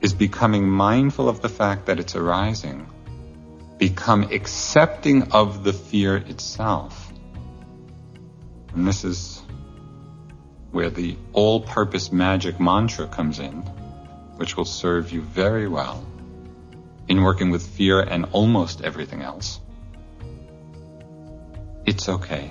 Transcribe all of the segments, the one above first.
is becoming mindful of the fact that it's arising. Become accepting of the fear itself. And this is where the all purpose magic mantra comes in, which will serve you very well in working with fear and almost everything else. It's okay.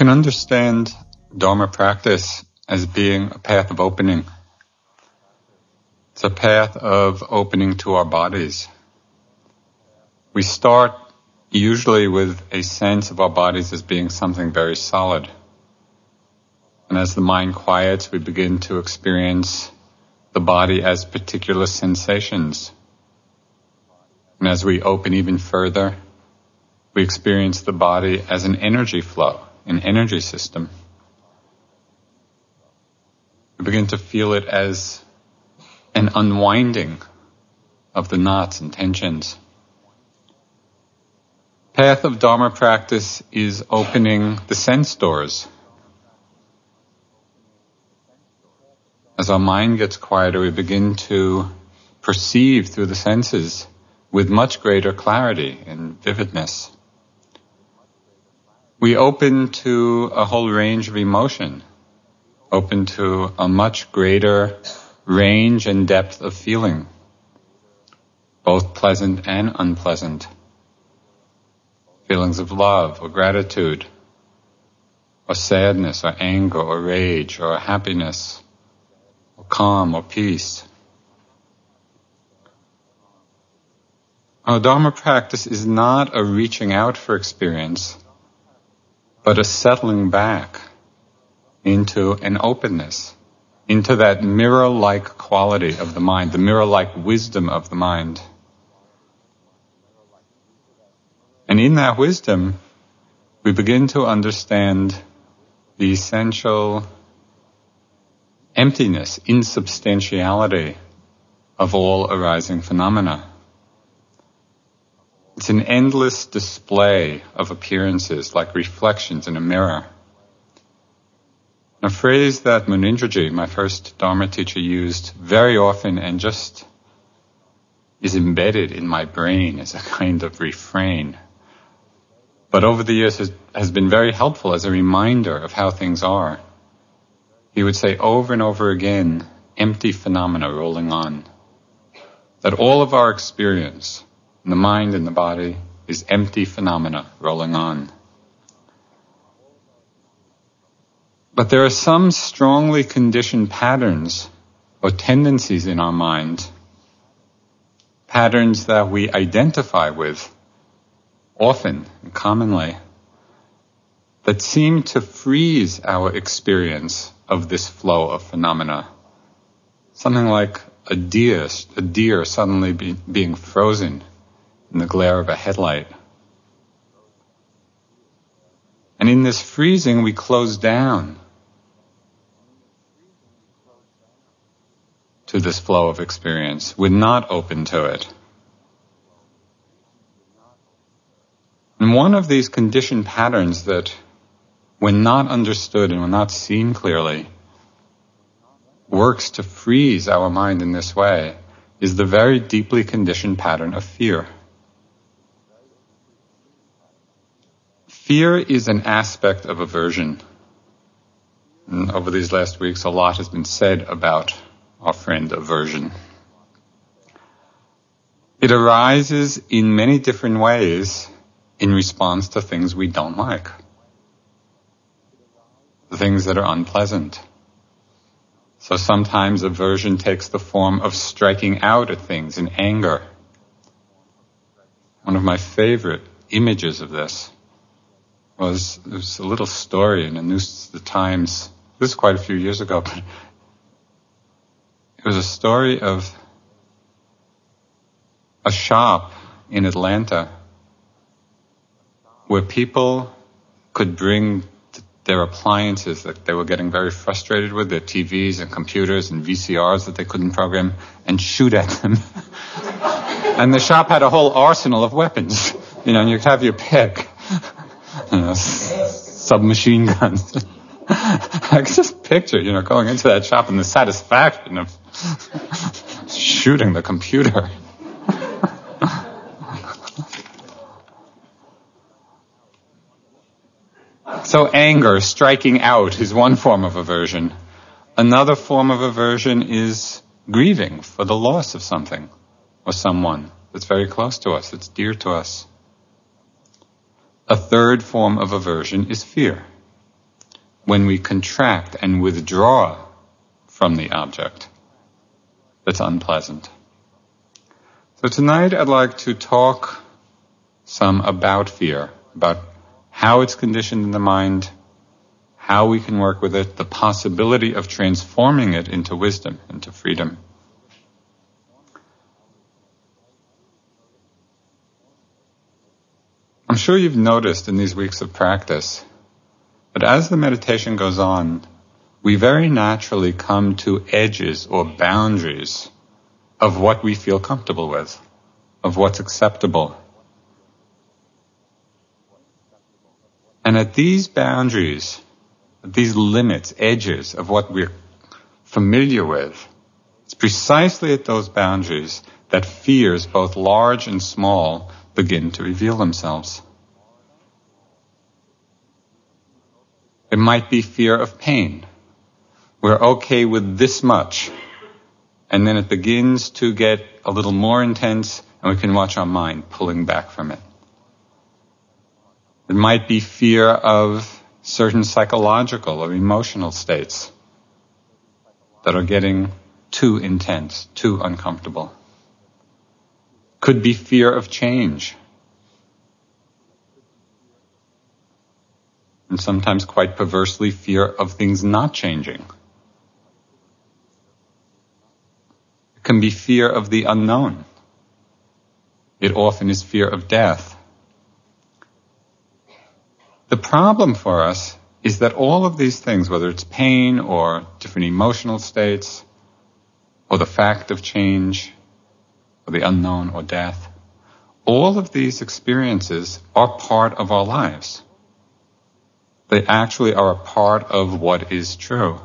Can understand Dharma practice as being a path of opening. It's a path of opening to our bodies. We start usually with a sense of our bodies as being something very solid. And as the mind quiets, we begin to experience the body as particular sensations. And as we open even further, we experience the body as an energy flow an energy system. We begin to feel it as an unwinding of the knots and tensions. Path of Dharma practice is opening the sense doors. As our mind gets quieter, we begin to perceive through the senses with much greater clarity and vividness we open to a whole range of emotion, open to a much greater range and depth of feeling, both pleasant and unpleasant. Feelings of love or gratitude, or sadness or anger or rage or happiness, or calm or peace. Our Dharma practice is not a reaching out for experience but a settling back into an openness, into that mirror-like quality of the mind, the mirror-like wisdom of the mind. And in that wisdom, we begin to understand the essential emptiness, insubstantiality of all arising phenomena. It's an endless display of appearances like reflections in a mirror. A phrase that Munindraji, my first Dharma teacher, used very often and just is embedded in my brain as a kind of refrain. But over the years has, has been very helpful as a reminder of how things are. He would say over and over again, empty phenomena rolling on. That all of our experience, the mind and the body is empty phenomena rolling on. But there are some strongly conditioned patterns or tendencies in our mind, patterns that we identify with often and commonly, that seem to freeze our experience of this flow of phenomena. Something like a deer, a deer suddenly be, being frozen in the glare of a headlight. And in this freezing, we close down to this flow of experience. We're not open to it. And one of these conditioned patterns that, when not understood and when not seen clearly, works to freeze our mind in this way is the very deeply conditioned pattern of fear. Fear is an aspect of aversion. And over these last weeks, a lot has been said about our friend aversion. It arises in many different ways in response to things we don't like. Things that are unpleasant. So sometimes aversion takes the form of striking out at things in anger. One of my favorite images of this was there was a little story in the news, the Times. This was quite a few years ago, but it was a story of a shop in Atlanta where people could bring their appliances that they were getting very frustrated with, their TVs and computers and VCRs that they couldn't program, and shoot at them. and the shop had a whole arsenal of weapons. You know, and you could have your pick you know, submachine guns. I can just picture, you know, going into that shop and the satisfaction of shooting the computer. so anger, striking out, is one form of aversion. Another form of aversion is grieving for the loss of something or someone that's very close to us, that's dear to us. A third form of aversion is fear. When we contract and withdraw from the object that's unpleasant. So tonight I'd like to talk some about fear, about how it's conditioned in the mind, how we can work with it, the possibility of transforming it into wisdom, into freedom. I'm sure you've noticed in these weeks of practice that as the meditation goes on, we very naturally come to edges or boundaries of what we feel comfortable with, of what's acceptable. And at these boundaries, at these limits, edges of what we're familiar with, it's precisely at those boundaries that fears, both large and small, begin to reveal themselves. It might be fear of pain. We're okay with this much. And then it begins to get a little more intense and we can watch our mind pulling back from it. It might be fear of certain psychological or emotional states that are getting too intense, too uncomfortable. Could be fear of change. And sometimes quite perversely fear of things not changing. It can be fear of the unknown. It often is fear of death. The problem for us is that all of these things, whether it's pain or different emotional states, or the fact of change, or the unknown or death. All of these experiences are part of our lives. They actually are a part of what is true.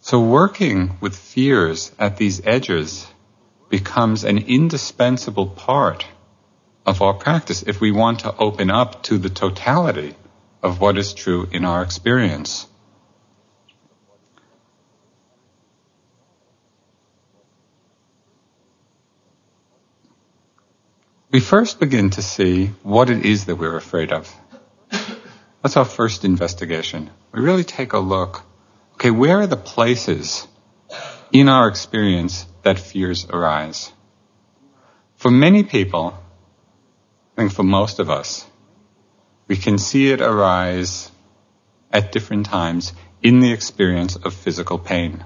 So working with fears at these edges becomes an indispensable part of our practice if we want to open up to the totality of what is true in our experience. We first begin to see what it is that we're afraid of. That's our first investigation. We really take a look. Okay, where are the places in our experience that fears arise? For many people, I think for most of us, we can see it arise at different times in the experience of physical pain.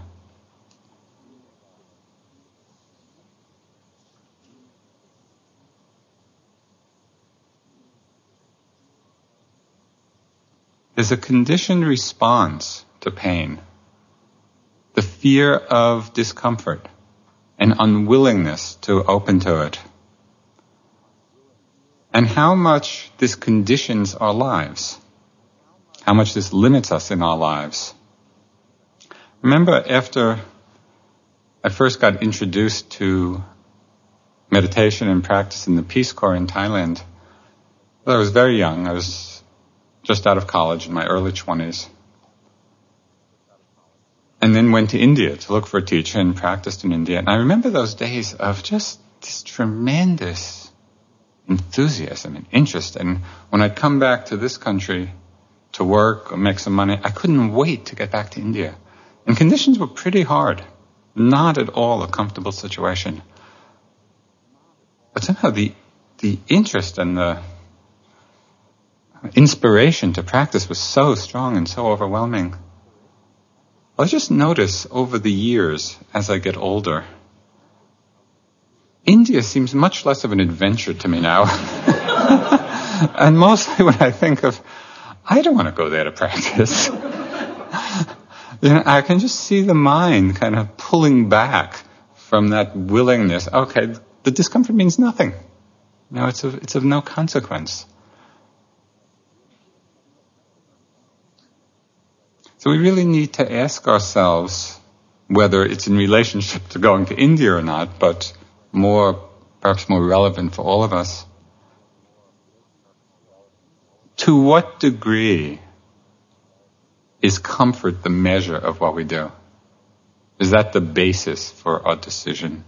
There's a conditioned response to pain. The fear of discomfort and unwillingness to open to it. And how much this conditions our lives. How much this limits us in our lives. Remember after I first got introduced to meditation and practice in the Peace Corps in Thailand, I was very young. I was just out of college in my early 20s. And then went to India to look for a teacher and practiced in India. And I remember those days of just this tremendous enthusiasm and interest. And when I'd come back to this country to work or make some money, I couldn't wait to get back to India. And conditions were pretty hard. Not at all a comfortable situation. But somehow the, the interest and the, inspiration to practice was so strong and so overwhelming. I just notice over the years as I get older, India seems much less of an adventure to me now. and mostly when I think of, I don't want to go there to practice. you know, I can just see the mind kind of pulling back from that willingness. Okay, the discomfort means nothing. Know, it's of, it's of no consequence. So we really need to ask ourselves whether it's in relationship to going to India or not, but more, perhaps more relevant for all of us. To what degree is comfort the measure of what we do? Is that the basis for our decision?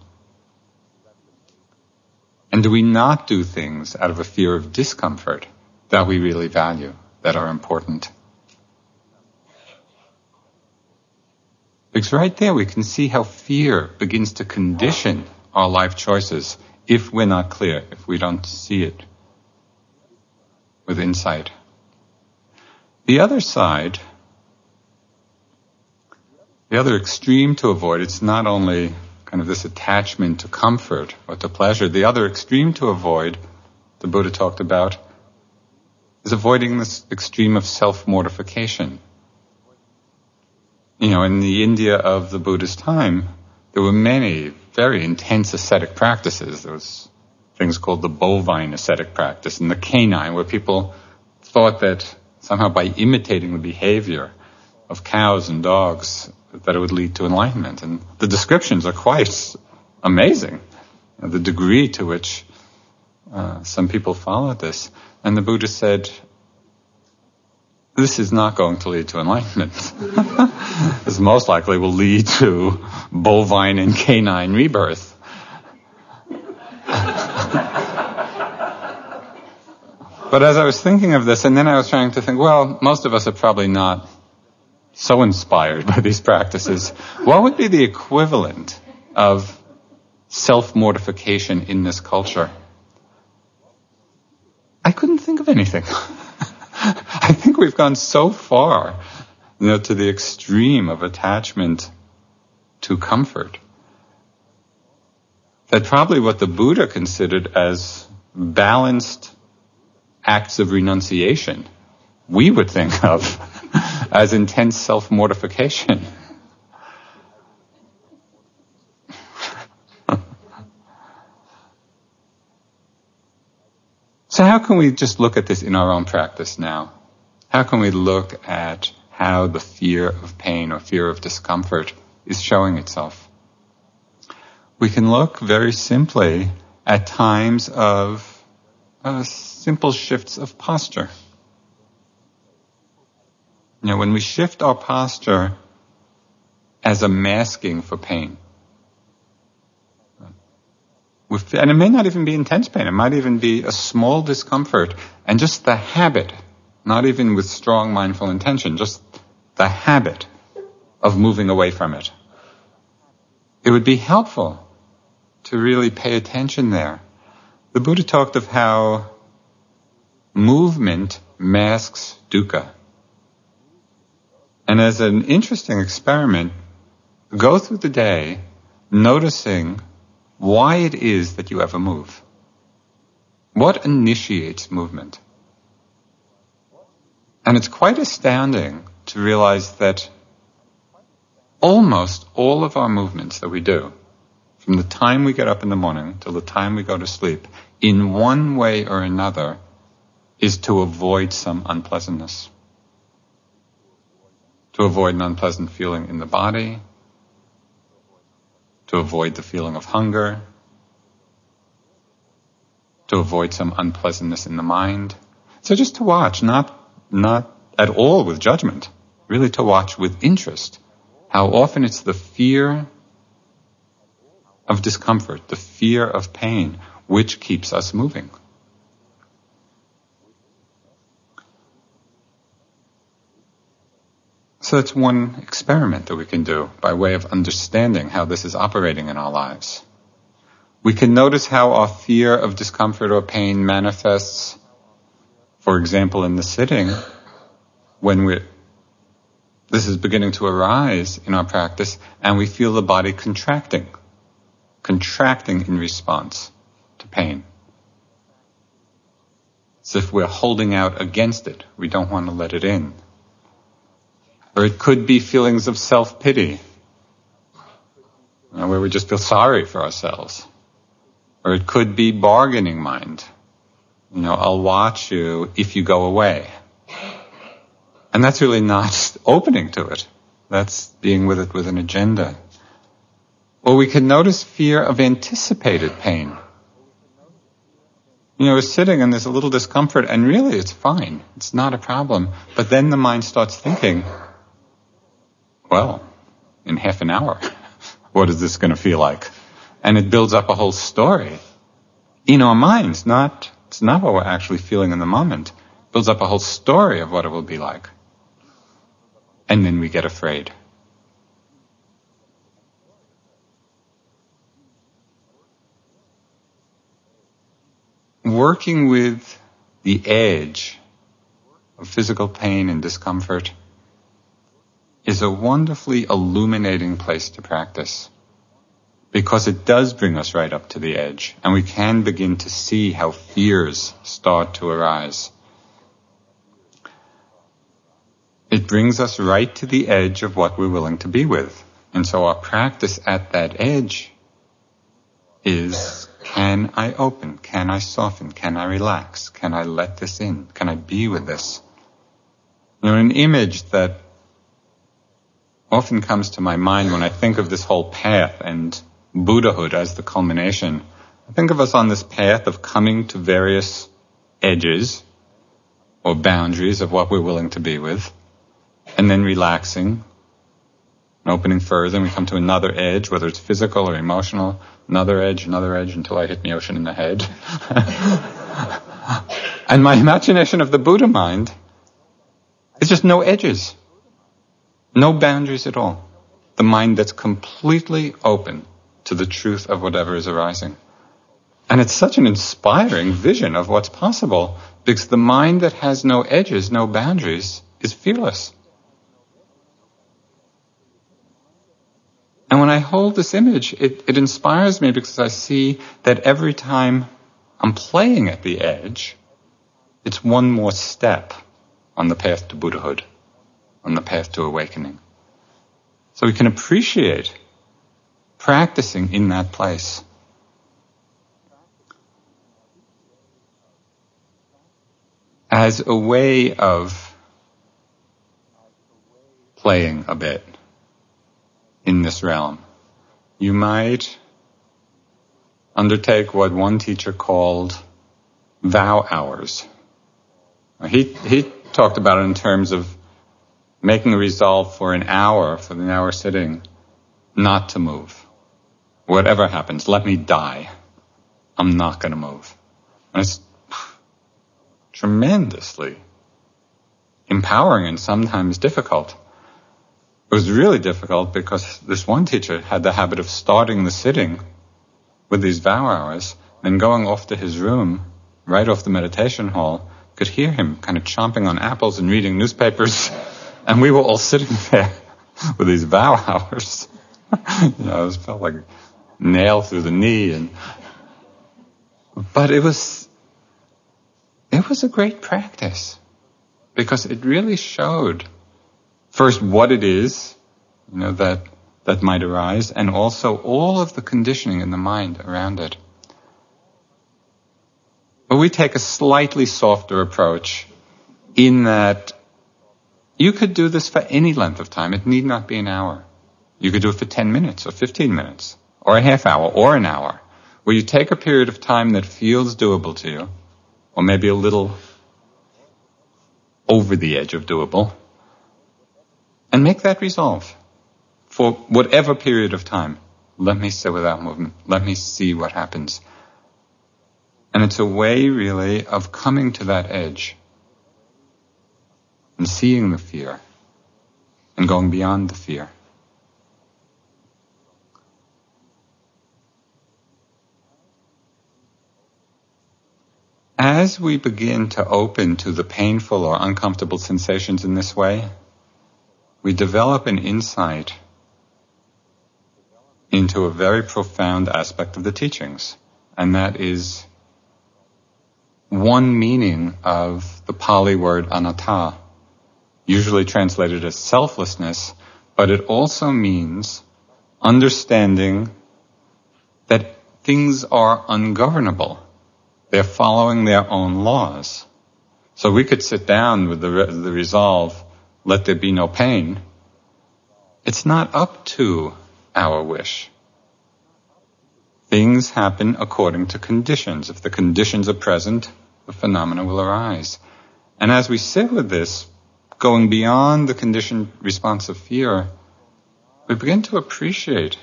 And do we not do things out of a fear of discomfort that we really value, that are important? Because right there we can see how fear begins to condition our life choices if we're not clear, if we don't see it with insight. The other side, the other extreme to avoid, it's not only kind of this attachment to comfort or to pleasure, the other extreme to avoid, the Buddha talked about, is avoiding this extreme of self-mortification you know, in the India of the Buddha's time, there were many very intense ascetic practices. There was things called the bovine ascetic practice and the canine, where people thought that somehow by imitating the behavior of cows and dogs, that it would lead to enlightenment. And the descriptions are quite amazing. The degree to which uh, some people followed this. And the Buddha said, this is not going to lead to enlightenment. this most likely will lead to bovine and canine rebirth. but as I was thinking of this, and then I was trying to think, well, most of us are probably not so inspired by these practices. What would be the equivalent of self-mortification in this culture? I couldn't think of anything. I think we've gone so far, you know, to the extreme of attachment to comfort that probably what the Buddha considered as balanced acts of renunciation, we would think of as intense self-mortification. So how can we just look at this in our own practice now? How can we look at how the fear of pain or fear of discomfort is showing itself? We can look very simply at times of uh, simple shifts of posture. Know, when we shift our posture as a masking for pain, and it may not even be intense pain. It might even be a small discomfort and just the habit, not even with strong mindful intention, just the habit of moving away from it. It would be helpful to really pay attention there. The Buddha talked of how movement masks dukkha. And as an interesting experiment, go through the day noticing why it is that you ever move. What initiates movement? And it's quite astounding to realize that almost all of our movements that we do, from the time we get up in the morning till the time we go to sleep, in one way or another, is to avoid some unpleasantness. To avoid an unpleasant feeling in the body, to avoid the feeling of hunger, to avoid some unpleasantness in the mind. So just to watch, not, not at all with judgment, really to watch with interest how often it's the fear of discomfort, the fear of pain, which keeps us moving. So that's one experiment that we can do by way of understanding how this is operating in our lives. We can notice how our fear of discomfort or pain manifests, for example, in the sitting, when we this is beginning to arise in our practice and we feel the body contracting, contracting in response to pain. As if we're holding out against it. We don't want to let it in. Or it could be feelings of self-pity, where we just feel sorry for ourselves. Or it could be bargaining mind. You know, I'll watch you if you go away. And that's really not opening to it. That's being with it with an agenda. Or we can notice fear of anticipated pain. You know, we're sitting and there's a little discomfort and really it's fine. It's not a problem. But then the mind starts thinking, well, in half an hour, what is this going to feel like? And it builds up a whole story in our minds, not, it's not what we're actually feeling in the moment. It builds up a whole story of what it will be like. And then we get afraid. Working with the edge of physical pain and discomfort is a wonderfully illuminating place to practice because it does bring us right up to the edge and we can begin to see how fears start to arise. It brings us right to the edge of what we're willing to be with. And so our practice at that edge is can I open? Can I soften? Can I relax? Can I let this in? Can I be with this? You know, an image that often comes to my mind when I think of this whole path and Buddhahood as the culmination. Think of us on this path of coming to various edges or boundaries of what we're willing to be with, and then relaxing and opening further, and we come to another edge, whether it's physical or emotional, another edge, another edge, until I hit the ocean in the head. and my imagination of the Buddha mind is just no edges. No boundaries at all. The mind that's completely open to the truth of whatever is arising. And it's such an inspiring vision of what's possible because the mind that has no edges, no boundaries, is fearless. And when I hold this image, it, it inspires me because I see that every time I'm playing at the edge, it's one more step on the path to Buddhahood on the path to awakening. So we can appreciate practicing in that place. As a way of playing a bit in this realm. You might undertake what one teacher called vow hours. He, he talked about it in terms of making a resolve for an hour, for an hour sitting, not to move. Whatever happens, let me die. I'm not going to move. And it's tremendously empowering and sometimes difficult. It was really difficult because this one teacher had the habit of starting the sitting with these vow hours, then going off to his room, right off the meditation hall, could hear him kind of chomping on apples and reading newspapers And we were all sitting there with these vow hours. you know, it felt like nail through the knee and but it was it was a great practice because it really showed first what it is, you know, that that might arise, and also all of the conditioning in the mind around it. But we take a slightly softer approach in that you could do this for any length of time. It need not be an hour. You could do it for 10 minutes or 15 minutes or a half hour or an hour where you take a period of time that feels doable to you or maybe a little over the edge of doable and make that resolve for whatever period of time. Let me sit without movement. Let me see what happens. And it's a way really of coming to that edge and seeing the fear and going beyond the fear. As we begin to open to the painful or uncomfortable sensations in this way, we develop an insight into a very profound aspect of the teachings, and that is one meaning of the Pali word anatta, usually translated as selflessness, but it also means understanding that things are ungovernable. They're following their own laws. So we could sit down with the, re- the resolve, let there be no pain. It's not up to our wish. Things happen according to conditions. If the conditions are present, the phenomena will arise. And as we sit with this, going beyond the conditioned response of fear, we begin to appreciate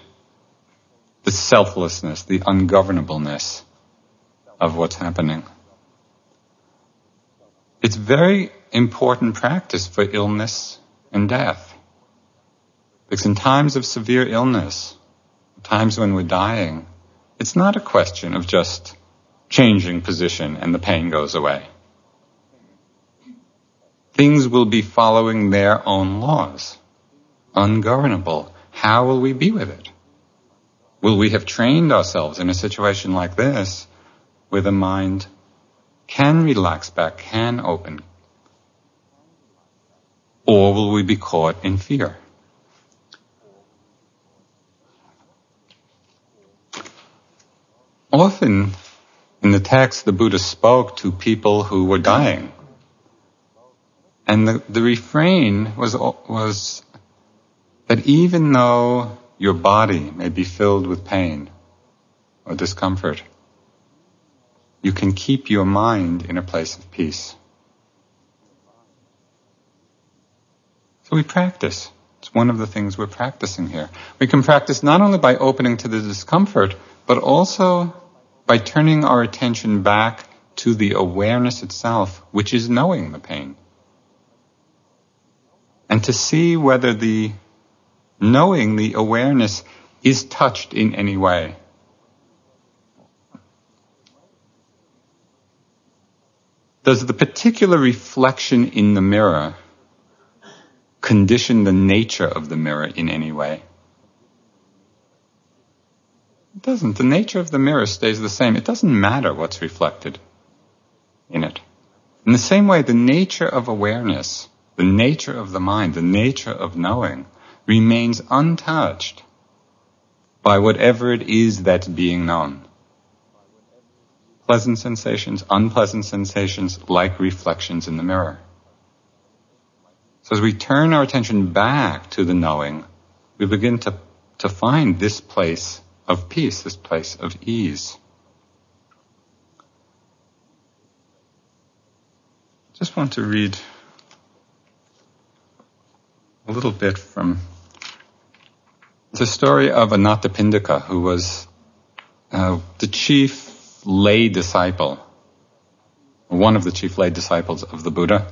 the selflessness, the ungovernableness of what's happening. It's very important practice for illness and death. Because in times of severe illness, times when we're dying, it's not a question of just changing position and the pain goes away. Things will be following their own laws, ungovernable. How will we be with it? Will we have trained ourselves in a situation like this where the mind can relax back, can open? Or will we be caught in fear? Often in the text, the Buddha spoke to people who were dying. And the, the refrain was, was that even though your body may be filled with pain or discomfort, you can keep your mind in a place of peace. So we practice. It's one of the things we're practicing here. We can practice not only by opening to the discomfort, but also by turning our attention back to the awareness itself, which is knowing the pain. And to see whether the knowing, the awareness, is touched in any way. Does the particular reflection in the mirror condition the nature of the mirror in any way? It doesn't. The nature of the mirror stays the same. It doesn't matter what's reflected in it. In the same way, the nature of awareness, the nature of the mind, the nature of knowing remains untouched by whatever it is that's being known. Pleasant sensations, unpleasant sensations, like reflections in the mirror. So as we turn our attention back to the knowing, we begin to, to find this place of peace, this place of ease. Just want to read a little bit from the story of Anathapindika, who was uh, the chief lay disciple, one of the chief lay disciples of the Buddha,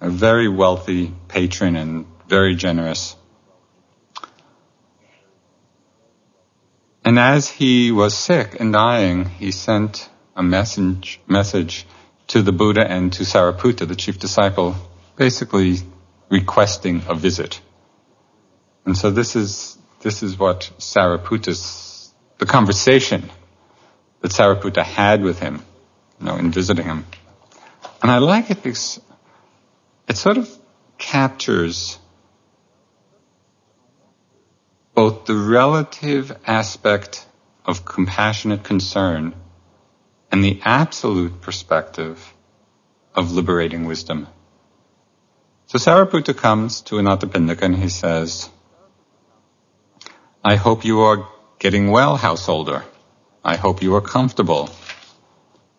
a very wealthy patron and very generous And as he was sick and dying, he sent a message, message to the Buddha and to Sariputta, the chief disciple, basically requesting a visit. And so this is, this is what Sariputta's, the conversation that Sariputta had with him, you know, in visiting him. And I like it because it sort of captures both the relative aspect of compassionate concern and the absolute perspective of liberating wisdom. So Sariputta comes to Anathapindika and he says, I hope you are getting well, householder. I hope you are comfortable.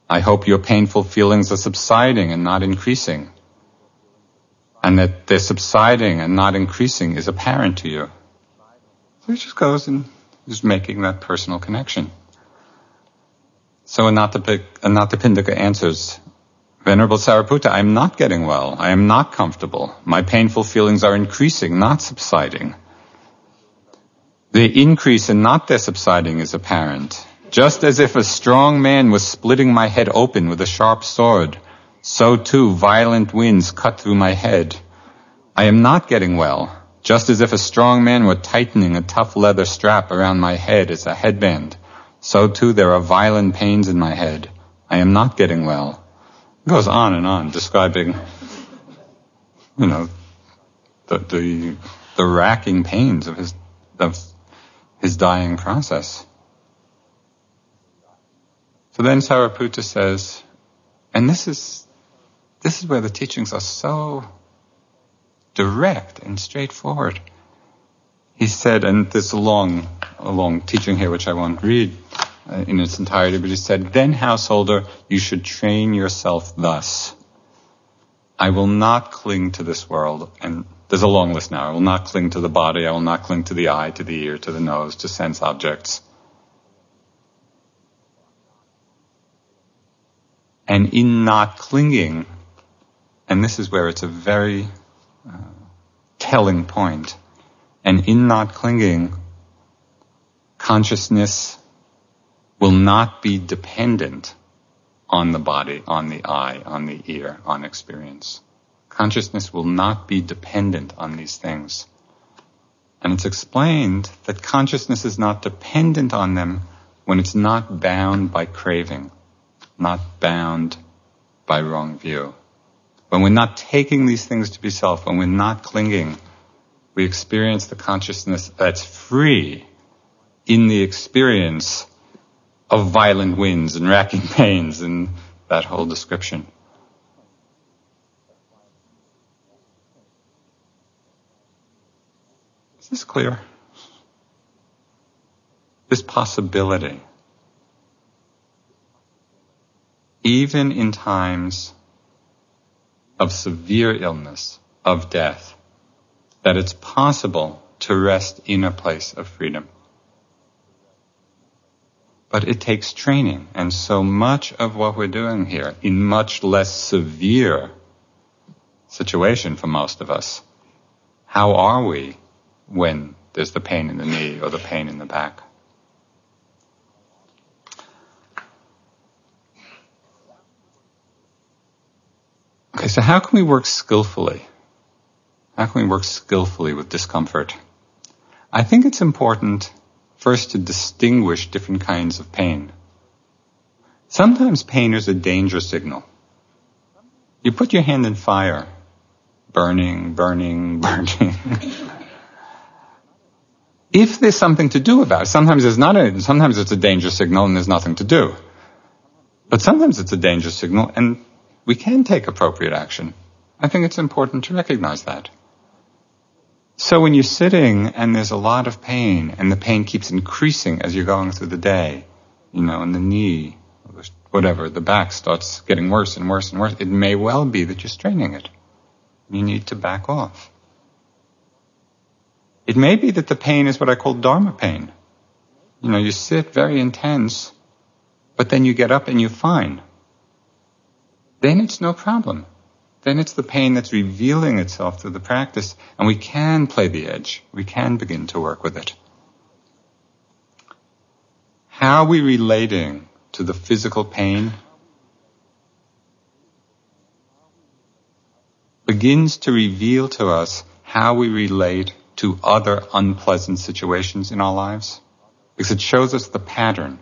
I hope your painful feelings are subsiding and not increasing. And that they're subsiding and not increasing is apparent to you. So he just goes and is making that personal connection. So Anathapindika answers, Venerable Sariputta, I am not getting well. I am not comfortable. My painful feelings are increasing, not subsiding. The increase and not their subsiding is apparent. Just as if a strong man was splitting my head open with a sharp sword, so too violent winds cut through my head. I am not getting well, just as if a strong man were tightening a tough leather strap around my head as a headband. So too there are violent pains in my head. I am not getting well. It goes on and on, describing, you know, the, the, the racking pains of his, of his dying process. So then Sariputta says, and this is, this is where the teachings are so direct and straightforward. He said, and a long, a long teaching here which I won't read uh, in its entirety, but he said, then householder, you should train yourself thus. I will not cling to this world, and there's a long list now. I will not cling to the body, I will not cling to the eye, to the ear, to the nose, to sense objects. And in not clinging, and this is where it's a very uh, telling point, and in not clinging, consciousness will not be dependent on the body, on the eye, on the ear, on experience. Consciousness will not be dependent on these things. And it's explained that consciousness is not dependent on them when it's not bound by craving not bound by wrong view. When we're not taking these things to be self, when we're not clinging, we experience the consciousness that's free in the experience of violent winds and racking pains and that whole description. Is this clear? This possibility even in times of severe illness, of death, that it's possible to rest in a place of freedom. But it takes training, and so much of what we're doing here, in much less severe situation for most of us, how are we when there's the pain in the knee or the pain in the back? Okay, so how can we work skillfully? How can we work skillfully with discomfort? I think it's important first to distinguish different kinds of pain. Sometimes pain is a danger signal. You put your hand in fire, burning, burning, burning. if there's something to do about it, sometimes there's not a, sometimes it's a danger signal and there's nothing to do. But sometimes it's a danger signal and we can take appropriate action. I think it's important to recognize that. So when you're sitting and there's a lot of pain and the pain keeps increasing as you're going through the day, you know, in the knee, whatever, the back starts getting worse and worse and worse, it may well be that you're straining it. You need to back off. It may be that the pain is what I call dharma pain. You know, you sit very intense, but then you get up and you're fine then it's no problem. Then it's the pain that's revealing itself through the practice, and we can play the edge. We can begin to work with it. How are we relating to the physical pain? begins to reveal to us how we relate to other unpleasant situations in our lives. Because it shows us the pattern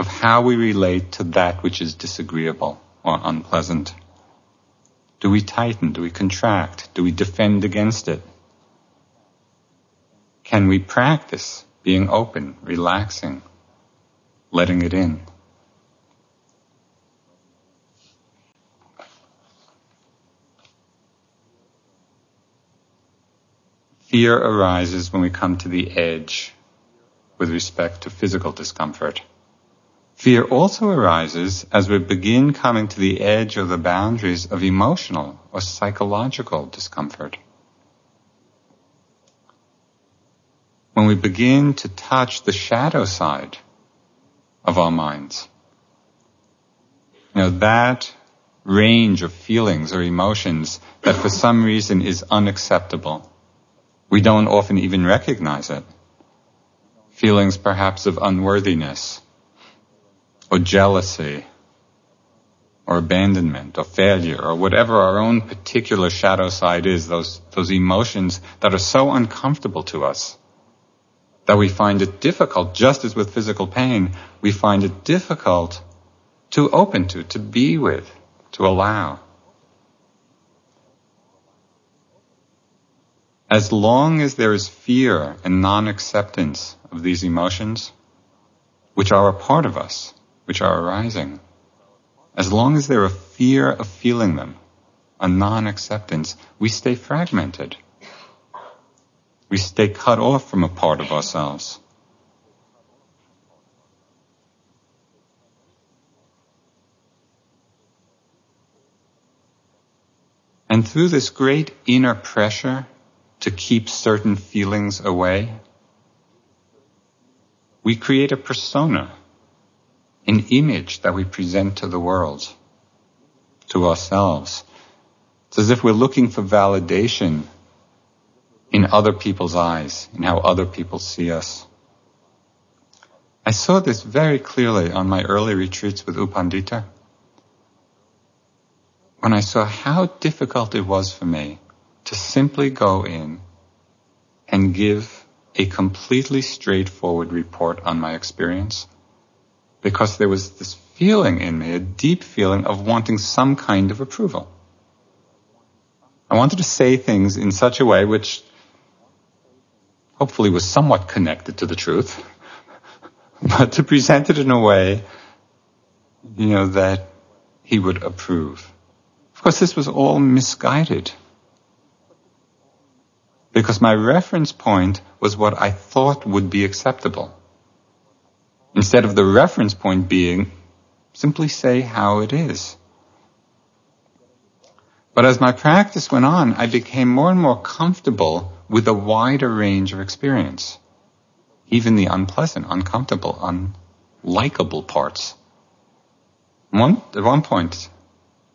of how we relate to that which is disagreeable or unpleasant. Do we tighten? Do we contract? Do we defend against it? Can we practice being open, relaxing, letting it in? Fear arises when we come to the edge with respect to physical discomfort. Fear also arises as we begin coming to the edge or the boundaries of emotional or psychological discomfort. When we begin to touch the shadow side of our minds, you know, that range of feelings or emotions that for some reason is unacceptable. We don't often even recognize it. Feelings perhaps of unworthiness, or jealousy or abandonment or failure or whatever our own particular shadow side is, those, those emotions that are so uncomfortable to us that we find it difficult, just as with physical pain, we find it difficult to open to, to be with, to allow. As long as there is fear and non-acceptance of these emotions, which are a part of us, which are arising. As long as there are fear of feeling them, a non-acceptance, we stay fragmented. We stay cut off from a part of ourselves. And through this great inner pressure to keep certain feelings away, we create a persona an image that we present to the world, to ourselves. It's as if we're looking for validation in other people's eyes, in how other people see us. I saw this very clearly on my early retreats with U Pandita When I saw how difficult it was for me to simply go in and give a completely straightforward report on my experience because there was this feeling in me, a deep feeling of wanting some kind of approval. I wanted to say things in such a way which hopefully was somewhat connected to the truth, but to present it in a way, you know, that he would approve. Of course, this was all misguided. Because my reference point was what I thought would be acceptable. Instead of the reference point being, simply say how it is. But as my practice went on, I became more and more comfortable with a wider range of experience. Even the unpleasant, uncomfortable, unlikable parts. One, at one point,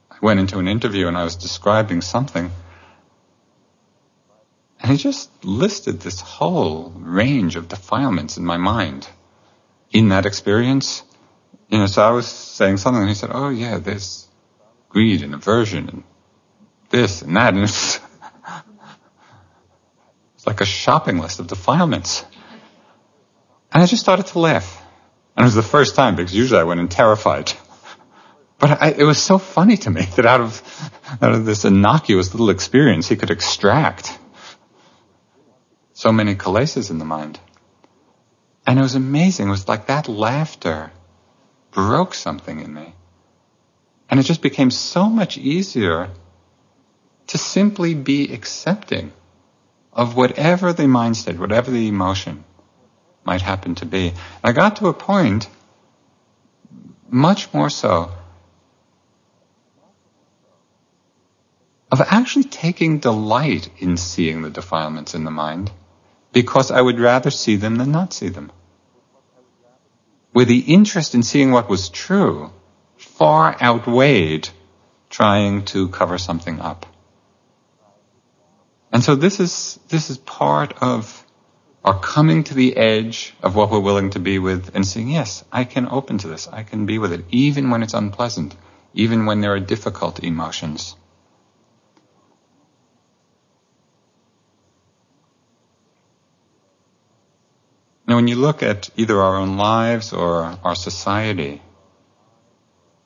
I went into an interview and I was describing something and he just listed this whole range of defilements in my mind in that experience. You know, so I was saying something and he said, oh yeah, there's greed and aversion and this and that. And it's, it's like a shopping list of defilements. And I just started to laugh. And it was the first time because usually I went in terrified. But I, it was so funny to me that out of, out of this innocuous little experience, he could extract so many kilesas in the mind. And it was amazing. It was like that laughter broke something in me. And it just became so much easier to simply be accepting of whatever the mindset, whatever the emotion might happen to be. I got to a point, much more so, of actually taking delight in seeing the defilements in the mind because I would rather see them than not see them. Where the interest in seeing what was true far outweighed trying to cover something up. And so this is, this is part of our coming to the edge of what we're willing to be with and saying, yes, I can open to this. I can be with it, even when it's unpleasant, even when there are difficult emotions. Now, when you look at either our own lives or our society,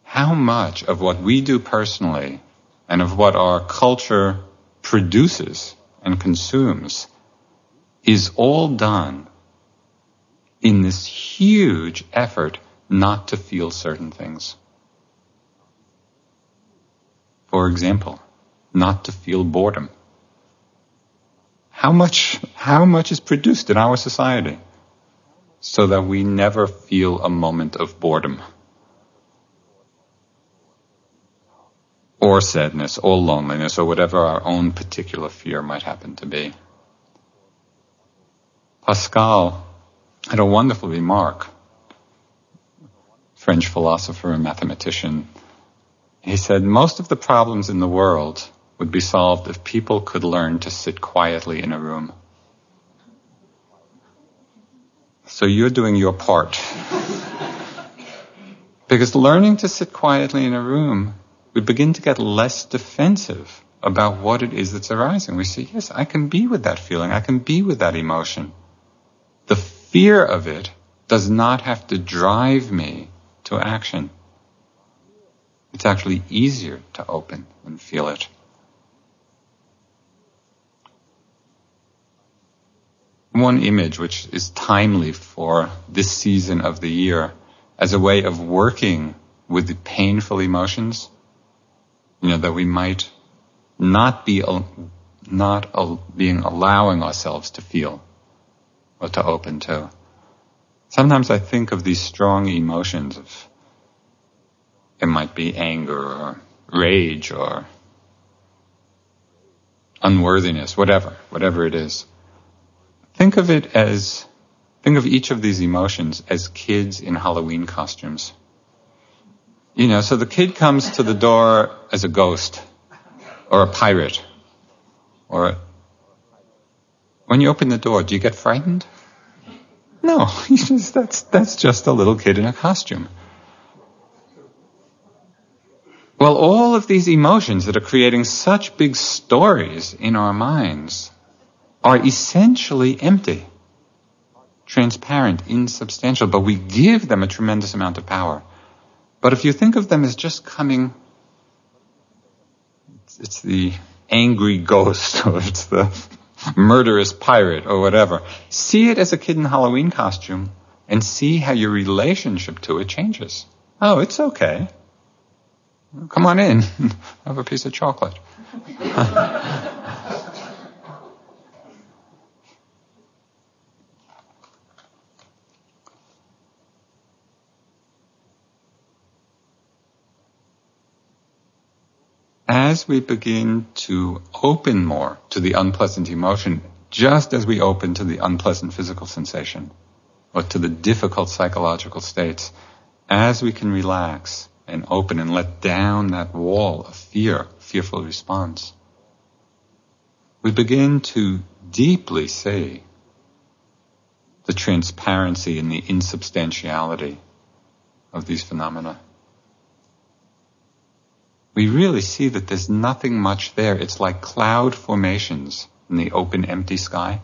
how much of what we do personally and of what our culture produces and consumes is all done in this huge effort not to feel certain things. For example, not to feel boredom. How much, how much is produced in our society so that we never feel a moment of boredom? Or sadness, or loneliness, or whatever our own particular fear might happen to be. Pascal had a wonderful remark. French philosopher and mathematician. He said, most of the problems in the world would be solved if people could learn to sit quietly in a room. So you're doing your part. because learning to sit quietly in a room, we begin to get less defensive about what it is that's arising. We say, yes, I can be with that feeling. I can be with that emotion. The fear of it does not have to drive me to action. It's actually easier to open and feel it. One image which is timely for this season of the year as a way of working with the painful emotions, you know, that we might not be, not being allowing ourselves to feel or to open to. Sometimes I think of these strong emotions of, it might be anger or rage or unworthiness, whatever, whatever it is. Think of it as, think of each of these emotions as kids in Halloween costumes. You know, so the kid comes to the door as a ghost or a pirate or when you open the door, do you get frightened? No, that's, that's just a little kid in a costume. Well, all of these emotions that are creating such big stories in our minds are essentially empty, transparent, insubstantial, but we give them a tremendous amount of power. But if you think of them as just coming, it's, the angry ghost, or it's the murderous pirate or whatever. See it as a kid in Halloween costume and see how your relationship to it changes. Oh, it's okay. Come on in. Have a piece of chocolate. as we begin to open more to the unpleasant emotion, just as we open to the unpleasant physical sensation or to the difficult psychological states, as we can relax and open and let down that wall of fear, fearful response, we begin to deeply see the transparency and the insubstantiality of these phenomena we really see that there's nothing much there. It's like cloud formations in the open, empty sky.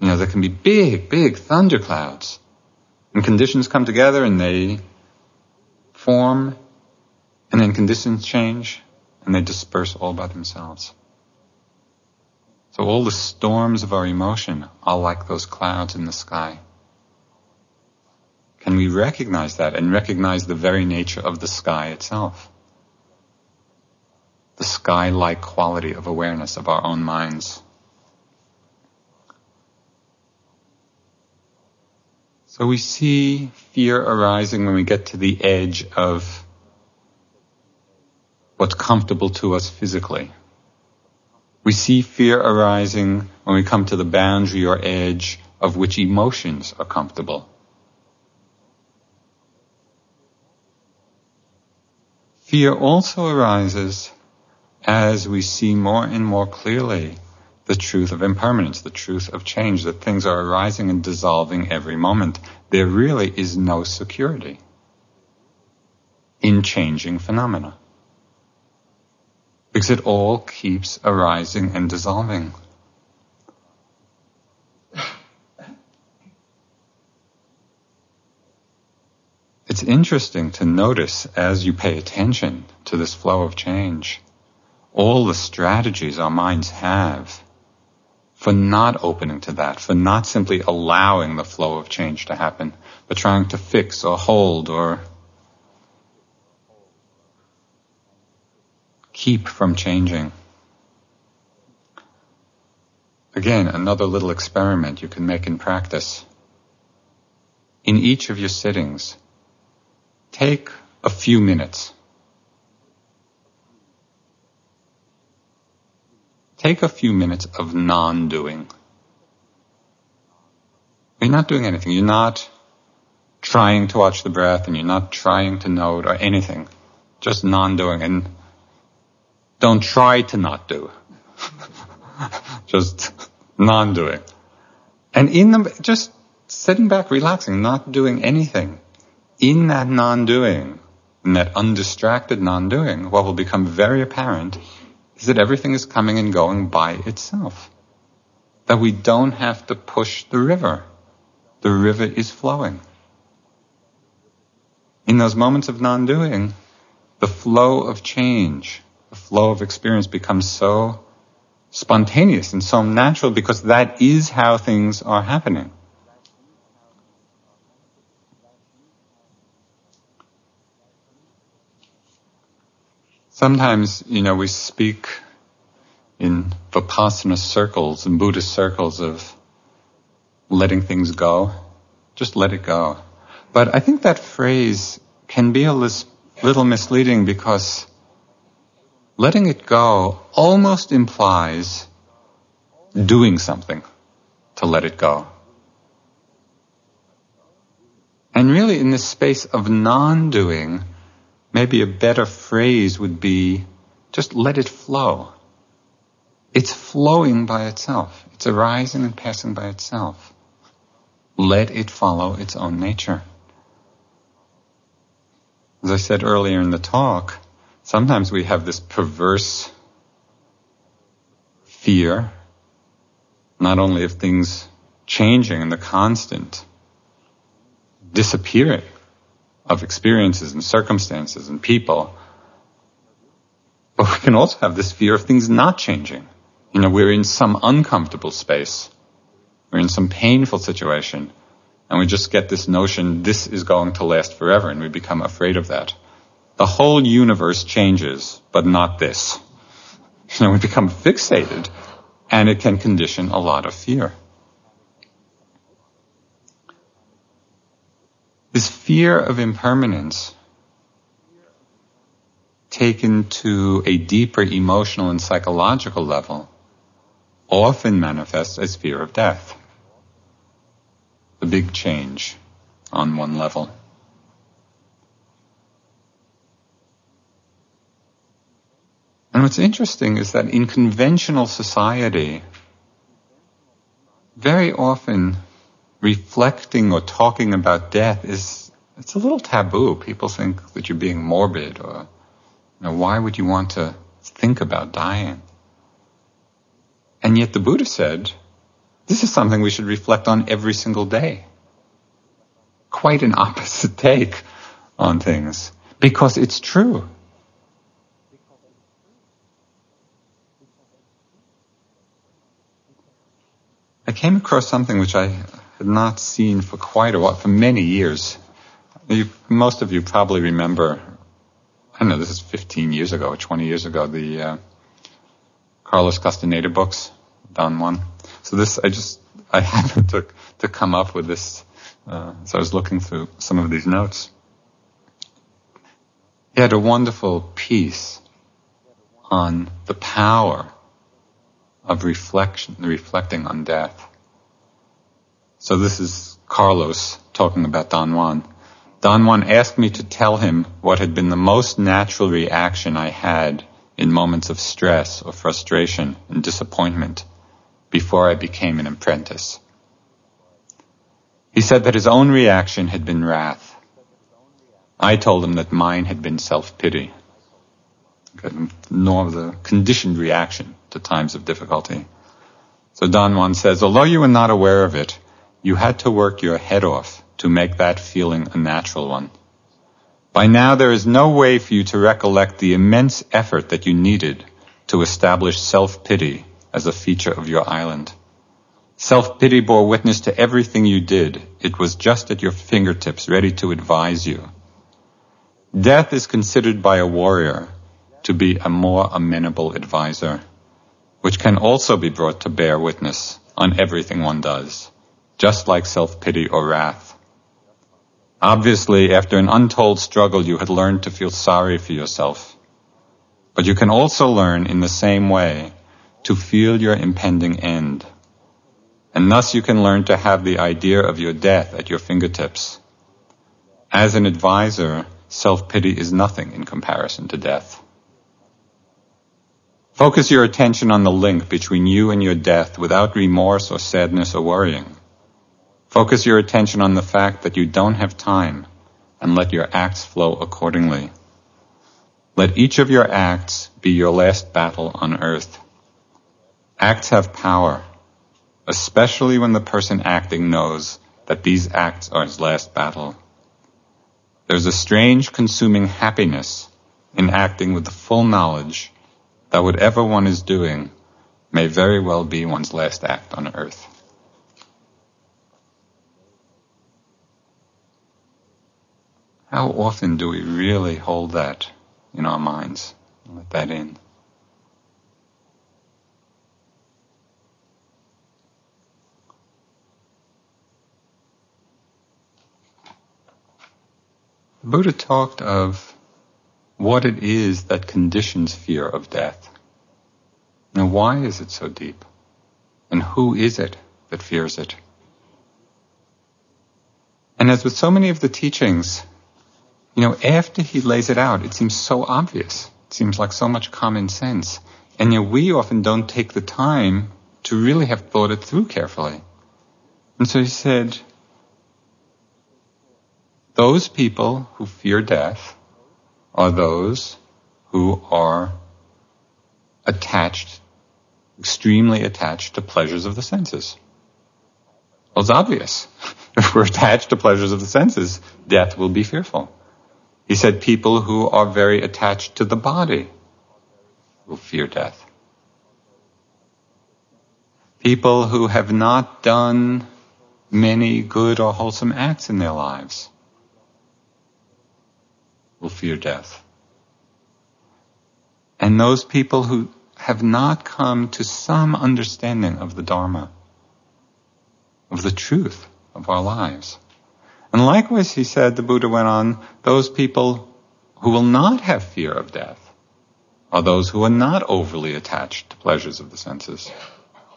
You know, there can be big, big thunderclouds. And conditions come together and they form, and then conditions change, and they disperse all by themselves. So all the storms of our emotion are like those clouds in the sky. Can we recognize that and recognize the very nature of the sky itself? The sky-like quality of awareness of our own minds. So we see fear arising when we get to the edge of what's comfortable to us physically. We see fear arising when we come to the boundary or edge of which emotions are comfortable. Fear also arises as we see more and more clearly the truth of impermanence, the truth of change, that things are arising and dissolving every moment. There really is no security in changing phenomena. Because it all keeps arising and dissolving. It's interesting to notice as you pay attention to this flow of change all the strategies our minds have for not opening to that, for not simply allowing the flow of change to happen, but trying to fix or hold or keep from changing. Again, another little experiment you can make in practice. In each of your sittings, take a few minutes. Take a few minutes of non-doing. You're not doing anything. You're not trying to watch the breath and you're not trying to note or anything. Just non-doing and don't try to not do. Just non-doing. And in the, just sitting back, relaxing, not doing anything. In that non-doing, in that undistracted non-doing, what will become very apparent is that everything is coming and going by itself. That we don't have to push the river. The river is flowing. In those moments of non-doing, the flow of change, the flow of experience becomes so spontaneous and so natural because that is how things are happening. Sometimes, you know, we speak in Vipassana circles and Buddhist circles of letting things go. Just let it go. But I think that phrase can be a little misleading because letting it go almost implies doing something to let it go. And really in this space of non-doing, maybe a better phrase would be just let it flow. It's flowing by itself. It's arising and passing by itself. Let it follow its own nature. As I said earlier in the talk, sometimes we have this perverse fear, not only of things changing and the constant disappearing of experiences and circumstances and people, but we can also have this fear of things not changing. You know, we're in some uncomfortable space. We're in some painful situation. And we just get this notion this is going to last forever and we become afraid of that. The whole universe changes, but not this. You know, we become fixated and it can condition a lot of fear. This fear of impermanence taken to a deeper emotional and psychological level often manifests as fear of death. The big change on one level. And what's interesting is that in conventional society, very often reflecting or talking about death is, it's a little taboo. People think that you're being morbid or, you know, why would you want to think about dying? And yet the Buddha said, this is something we should reflect on every single day. Quite an opposite take on things. Because it's true. I came across something which I not seen for quite a while, for many years. You, most of you probably remember, I don't know, this is 15 years ago or 20 years ago, the uh, Carlos Castaneda books, Don Juan. So this, I just, I happened to, to come up with this, uh, so I was looking through some of these notes. He had a wonderful piece on the power of reflection, reflecting on death. So this is Carlos talking about Don Juan. Don Juan asked me to tell him what had been the most natural reaction I had in moments of stress or frustration and disappointment before I became an apprentice. He said that his own reaction had been wrath. I told him that mine had been self-pity nor the conditioned reaction to times of difficulty. So Don Juan says, although you were not aware of it, you had to work your head off to make that feeling a natural one. By now there is no way for you to recollect the immense effort that you needed to establish self-pity as a feature of your island. Self-pity bore witness to everything you did. It was just at your fingertips, ready to advise you. Death is considered by a warrior to be a more amenable advisor, which can also be brought to bear witness on everything one does, just like self-pity or wrath. Obviously, after an untold struggle, you had learned to feel sorry for yourself. But you can also learn in the same way to feel your impending end. And thus you can learn to have the idea of your death at your fingertips. As an advisor, self-pity is nothing in comparison to death. Focus your attention on the link between you and your death without remorse or sadness or worrying. Focus your attention on the fact that you don't have time and let your acts flow accordingly. Let each of your acts be your last battle on earth. Acts have power, especially when the person acting knows that these acts are his last battle. There's a strange consuming happiness in acting with the full knowledge that whatever one is doing may very well be one's last act on earth. How often do we really hold that in our minds? Let that in. The Buddha talked of what it is that conditions fear of death. Now, why is it so deep? And who is it that fears it? And as with so many of the teachings, you know, after he lays it out, it seems so obvious. It seems like so much common sense. And yet we often don't take the time to really have thought it through carefully. And so he said, those people who fear death are those who are attached, extremely attached to pleasures of the senses. Well, it's obvious. if we're attached to pleasures of the senses, death will be fearful. He said people who are very attached to the body will fear death. People who have not done many good or wholesome acts in their lives will fear death. And those people who have not come to some understanding of the Dharma, of the truth of our lives, and likewise, he said, the Buddha went on, those people who will not have fear of death are those who are not overly attached to pleasures of the senses,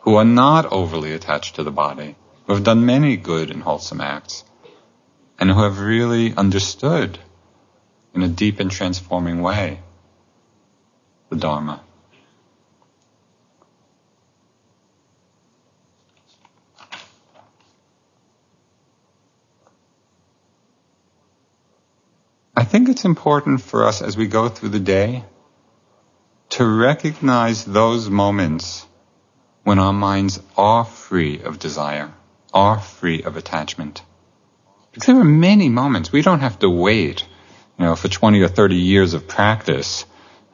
who are not overly attached to the body, who have done many good and wholesome acts, and who have really understood in a deep and transforming way the Dharma. Think it's important for us as we go through the day to recognize those moments when our minds are free of desire, are free of attachment. Because there are many moments. We don't have to wait, you know, for 20 or 30 years of practice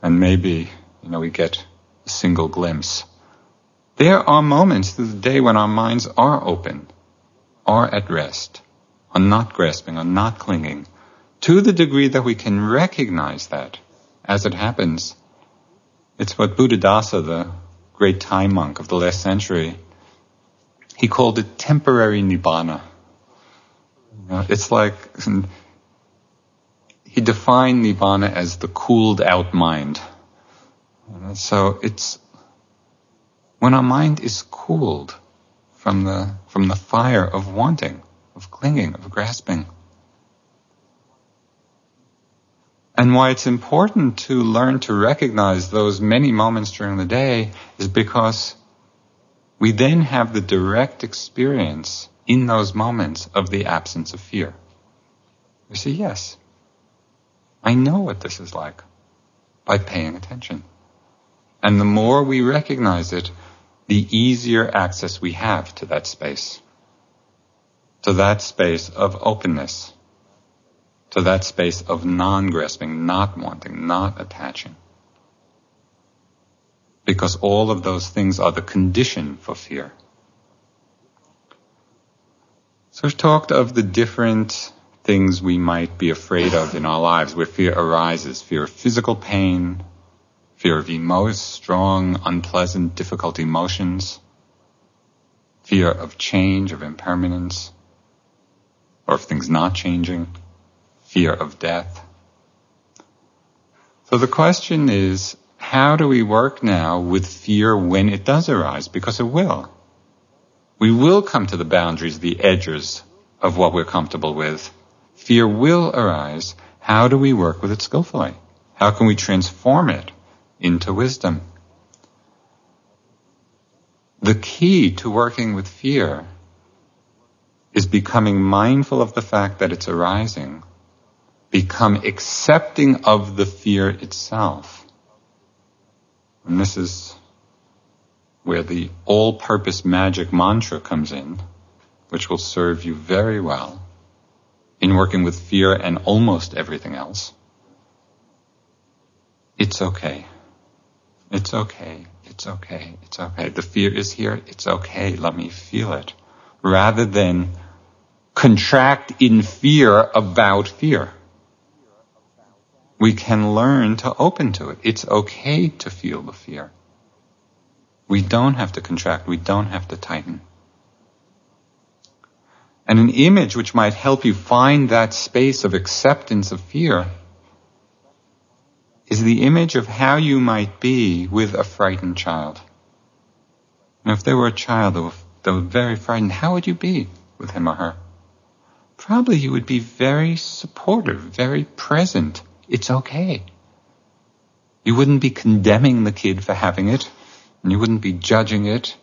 and maybe, you know, we get a single glimpse. There are moments through the day when our minds are open, are at rest, are not grasping, are not clinging, to the degree that we can recognize that as it happens, it's what Buddhadasa, the great Thai monk of the last century, he called it temporary nibbana. It's like he defined nibbana as the cooled out mind. So it's when our mind is cooled from the from the fire of wanting, of clinging, of grasping. And why it's important to learn to recognize those many moments during the day is because we then have the direct experience in those moments of the absence of fear. We say, yes, I know what this is like by paying attention. And the more we recognize it, the easier access we have to that space. To that space of openness to that space of non-grasping, not wanting, not attaching. Because all of those things are the condition for fear. So we've talked of the different things we might be afraid of in our lives where fear arises. Fear of physical pain, fear of emo- strong, unpleasant, difficult emotions, fear of change, of impermanence, or of things not changing, fear of death. So the question is, how do we work now with fear when it does arise? Because it will. We will come to the boundaries, the edges of what we're comfortable with. Fear will arise. How do we work with it skillfully? How can we transform it into wisdom? The key to working with fear is becoming mindful of the fact that it's arising, become accepting of the fear itself. And this is where the all-purpose magic mantra comes in, which will serve you very well in working with fear and almost everything else. It's okay. It's okay. It's okay. It's okay. The fear is here. It's okay. Let me feel it. Rather than contract in fear about fear. We can learn to open to it. It's okay to feel the fear. We don't have to contract. We don't have to tighten. And an image which might help you find that space of acceptance of fear is the image of how you might be with a frightened child. Now, if there were a child that was, very frightened, how would you be with him or her? Probably you would be very supportive, very present. It's okay. You wouldn't be condemning the kid for having it, and you wouldn't be judging it,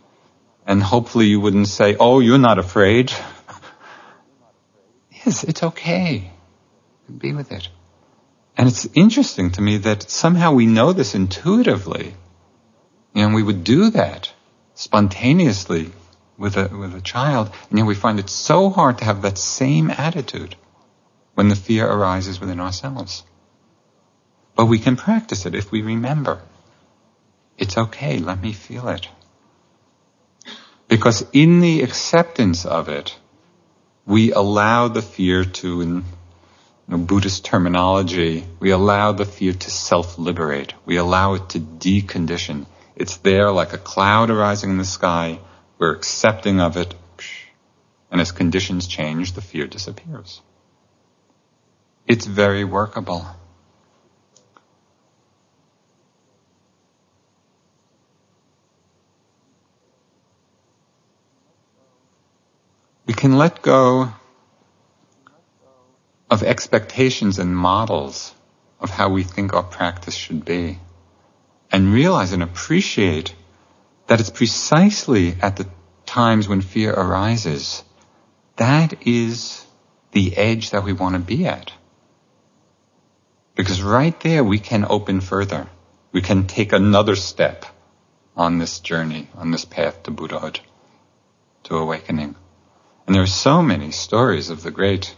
and hopefully you wouldn't say, oh, you're not afraid. yes, it's okay. Be with it. And it's interesting to me that somehow we know this intuitively. And we would do that spontaneously with a, with a child. And yet we find it so hard to have that same attitude when the fear arises within ourselves. But we can practice it if we remember. It's okay, let me feel it. Because in the acceptance of it, we allow the fear to, in know, Buddhist terminology, we allow the fear to self-liberate. We allow it to decondition. It's there like a cloud arising in the sky. We're accepting of it. And as conditions change, the fear disappears. It's very workable. Can let go of expectations and models of how we think our practice should be. And realize and appreciate that it's precisely at the times when fear arises, that is the edge that we want to be at. Because right there we can open further. We can take another step on this journey, on this path to Buddhahood, to awakening. And there are so many stories of the great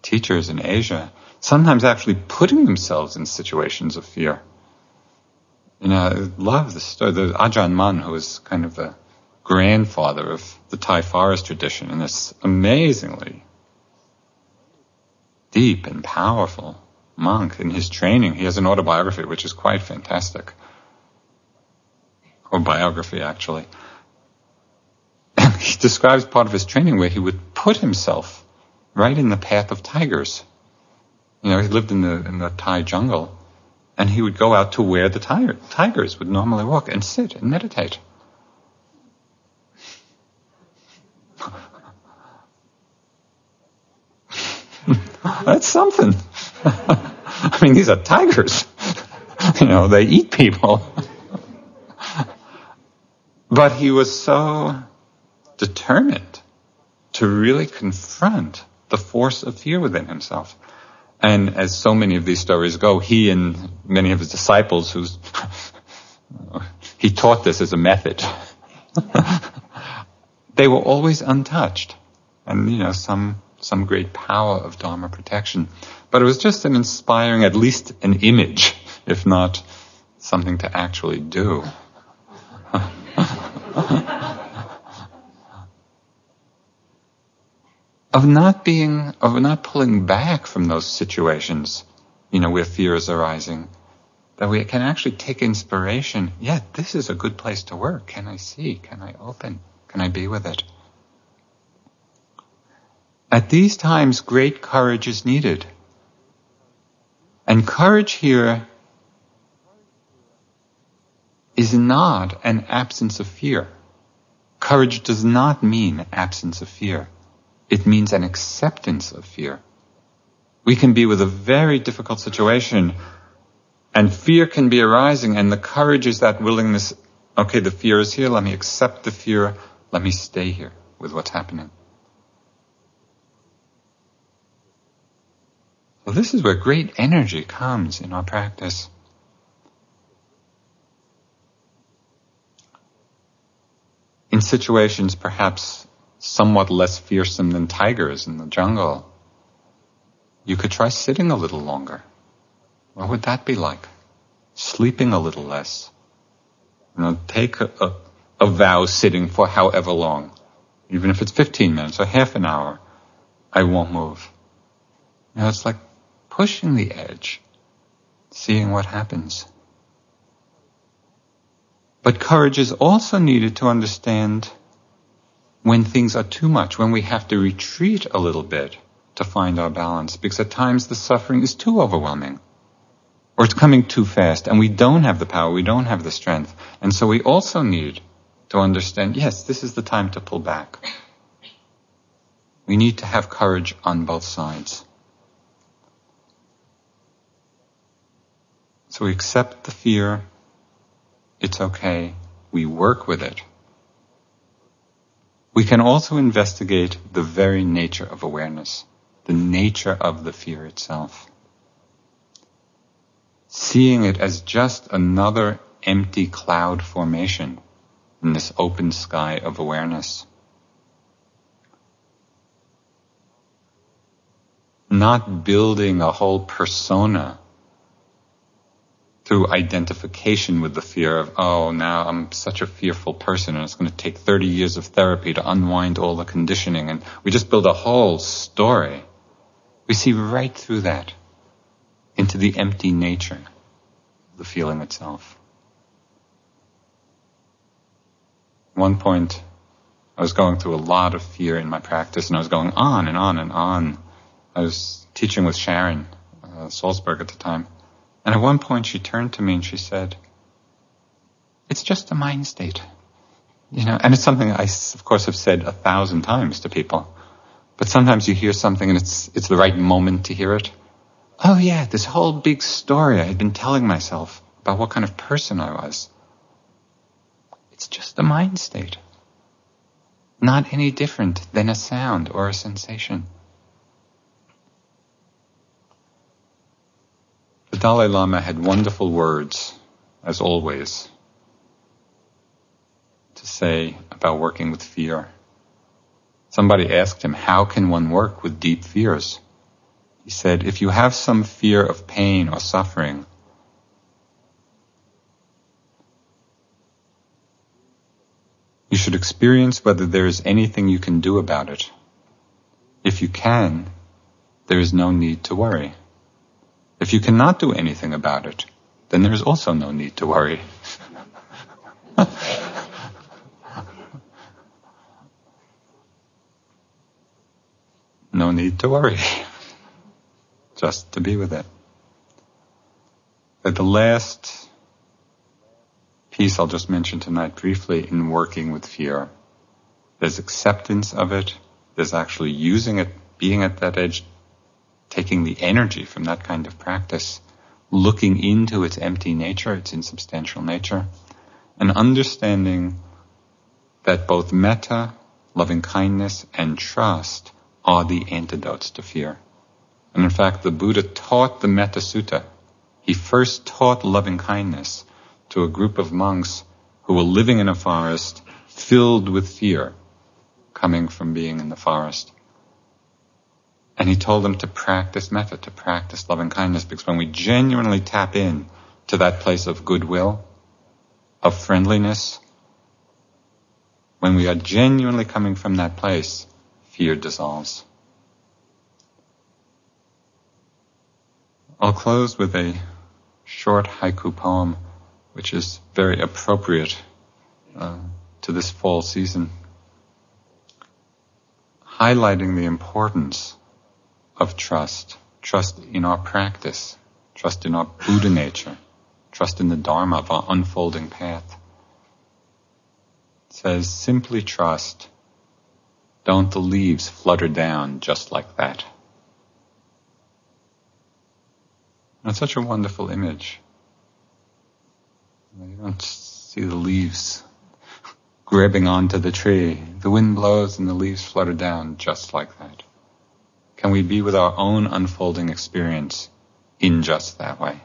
teachers in Asia, sometimes actually putting themselves in situations of fear. You know, I love the story, the Ajahn Mun, who was kind of the grandfather of the Thai forest tradition and this amazingly deep and powerful monk in his training. He has an autobiography which is quite fantastic. Or biography actually. He describes part of his training where he would put himself right in the path of tigers. You know, he lived in the in the Thai jungle, and he would go out to where the tiger, tigers would normally walk and sit and meditate. That's something. I mean, these are tigers. you know, they eat people. but he was so determined to really confront the force of fear within himself. And as so many of these stories go, he and many of his disciples who's, he taught this as a method. they were always untouched. And, you know, some some great power of Dharma protection. But it was just an inspiring, at least an image, if not something to actually do. of not being, of not pulling back from those situations, you know, where fear is arising, that we can actually take inspiration. Yeah, this is a good place to work. Can I see? Can I open? Can I be with it? At these times, great courage is needed. And courage here is not an absence of fear. Courage does not mean absence of fear. It means an acceptance of fear. We can be with a very difficult situation and fear can be arising and the courage is that willingness, okay, the fear is here, let me accept the fear, let me stay here with what's happening. Well, this is where great energy comes in our practice. In situations perhaps somewhat less fearsome than tigers in the jungle, you could try sitting a little longer. What would that be like? Sleeping a little less. You know, take a, a, a vow sitting for however long, even if it's 15 minutes or half an hour. I won't move. You know, it's like pushing the edge, seeing what happens. But courage is also needed to understand when things are too much, when we have to retreat a little bit to find our balance, because at times the suffering is too overwhelming. Or it's coming too fast and we don't have the power, we don't have the strength. And so we also need to understand, yes, this is the time to pull back. We need to have courage on both sides. So we accept the fear. It's okay. We work with it. We can also investigate the very nature of awareness, the nature of the fear itself. Seeing it as just another empty cloud formation in this open sky of awareness. Not building a whole persona through identification with the fear of, oh, now I'm such a fearful person and it's going to take 30 years of therapy to unwind all the conditioning. And we just build a whole story. We see right through that into the empty nature of the feeling itself. One point, I was going through a lot of fear in my practice and I was going on and on and on. I was teaching with Sharon uh, Salzberg at the time. And at one point she turned to me and she said, it's just a mind state. You know, and it's something I, of course, have said a thousand times to people. But sometimes you hear something and it's, it's the right moment to hear it. Oh yeah, this whole big story I had been telling myself about what kind of person I was. It's just a mind state. Not any different than a sound or a sensation. The Dalai Lama had wonderful words, as always, to say about working with fear. Somebody asked him, how can one work with deep fears? He said, if you have some fear of pain or suffering, you should experience whether there is anything you can do about it. If you can, there is no need to worry. If you cannot do anything about it, then there is also no need to worry. no need to worry. Just to be with it. But the last piece I'll just mention tonight briefly in working with fear. There's acceptance of it. There's actually using it, being at that edge, taking the energy from that kind of practice, looking into its empty nature, its insubstantial nature, and understanding that both metta, loving kindness, and trust are the antidotes to fear. And in fact, the Buddha taught the Metta Sutta. He first taught loving kindness to a group of monks who were living in a forest filled with fear coming from being in the forest. And he told them to practice metta, to practice loving kindness, because when we genuinely tap in to that place of goodwill, of friendliness, when we are genuinely coming from that place, fear dissolves. I'll close with a short haiku poem, which is very appropriate uh, to this fall season, highlighting the importance of trust, trust in our practice, trust in our Buddha nature, trust in the Dharma of our unfolding path. It says, simply trust. Don't the leaves flutter down just like that? It's such a wonderful image. You don't see the leaves grabbing onto the tree. The wind blows and the leaves flutter down just like that. Can we be with our own unfolding experience in just that way?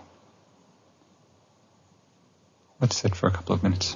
Let's sit for a couple of minutes.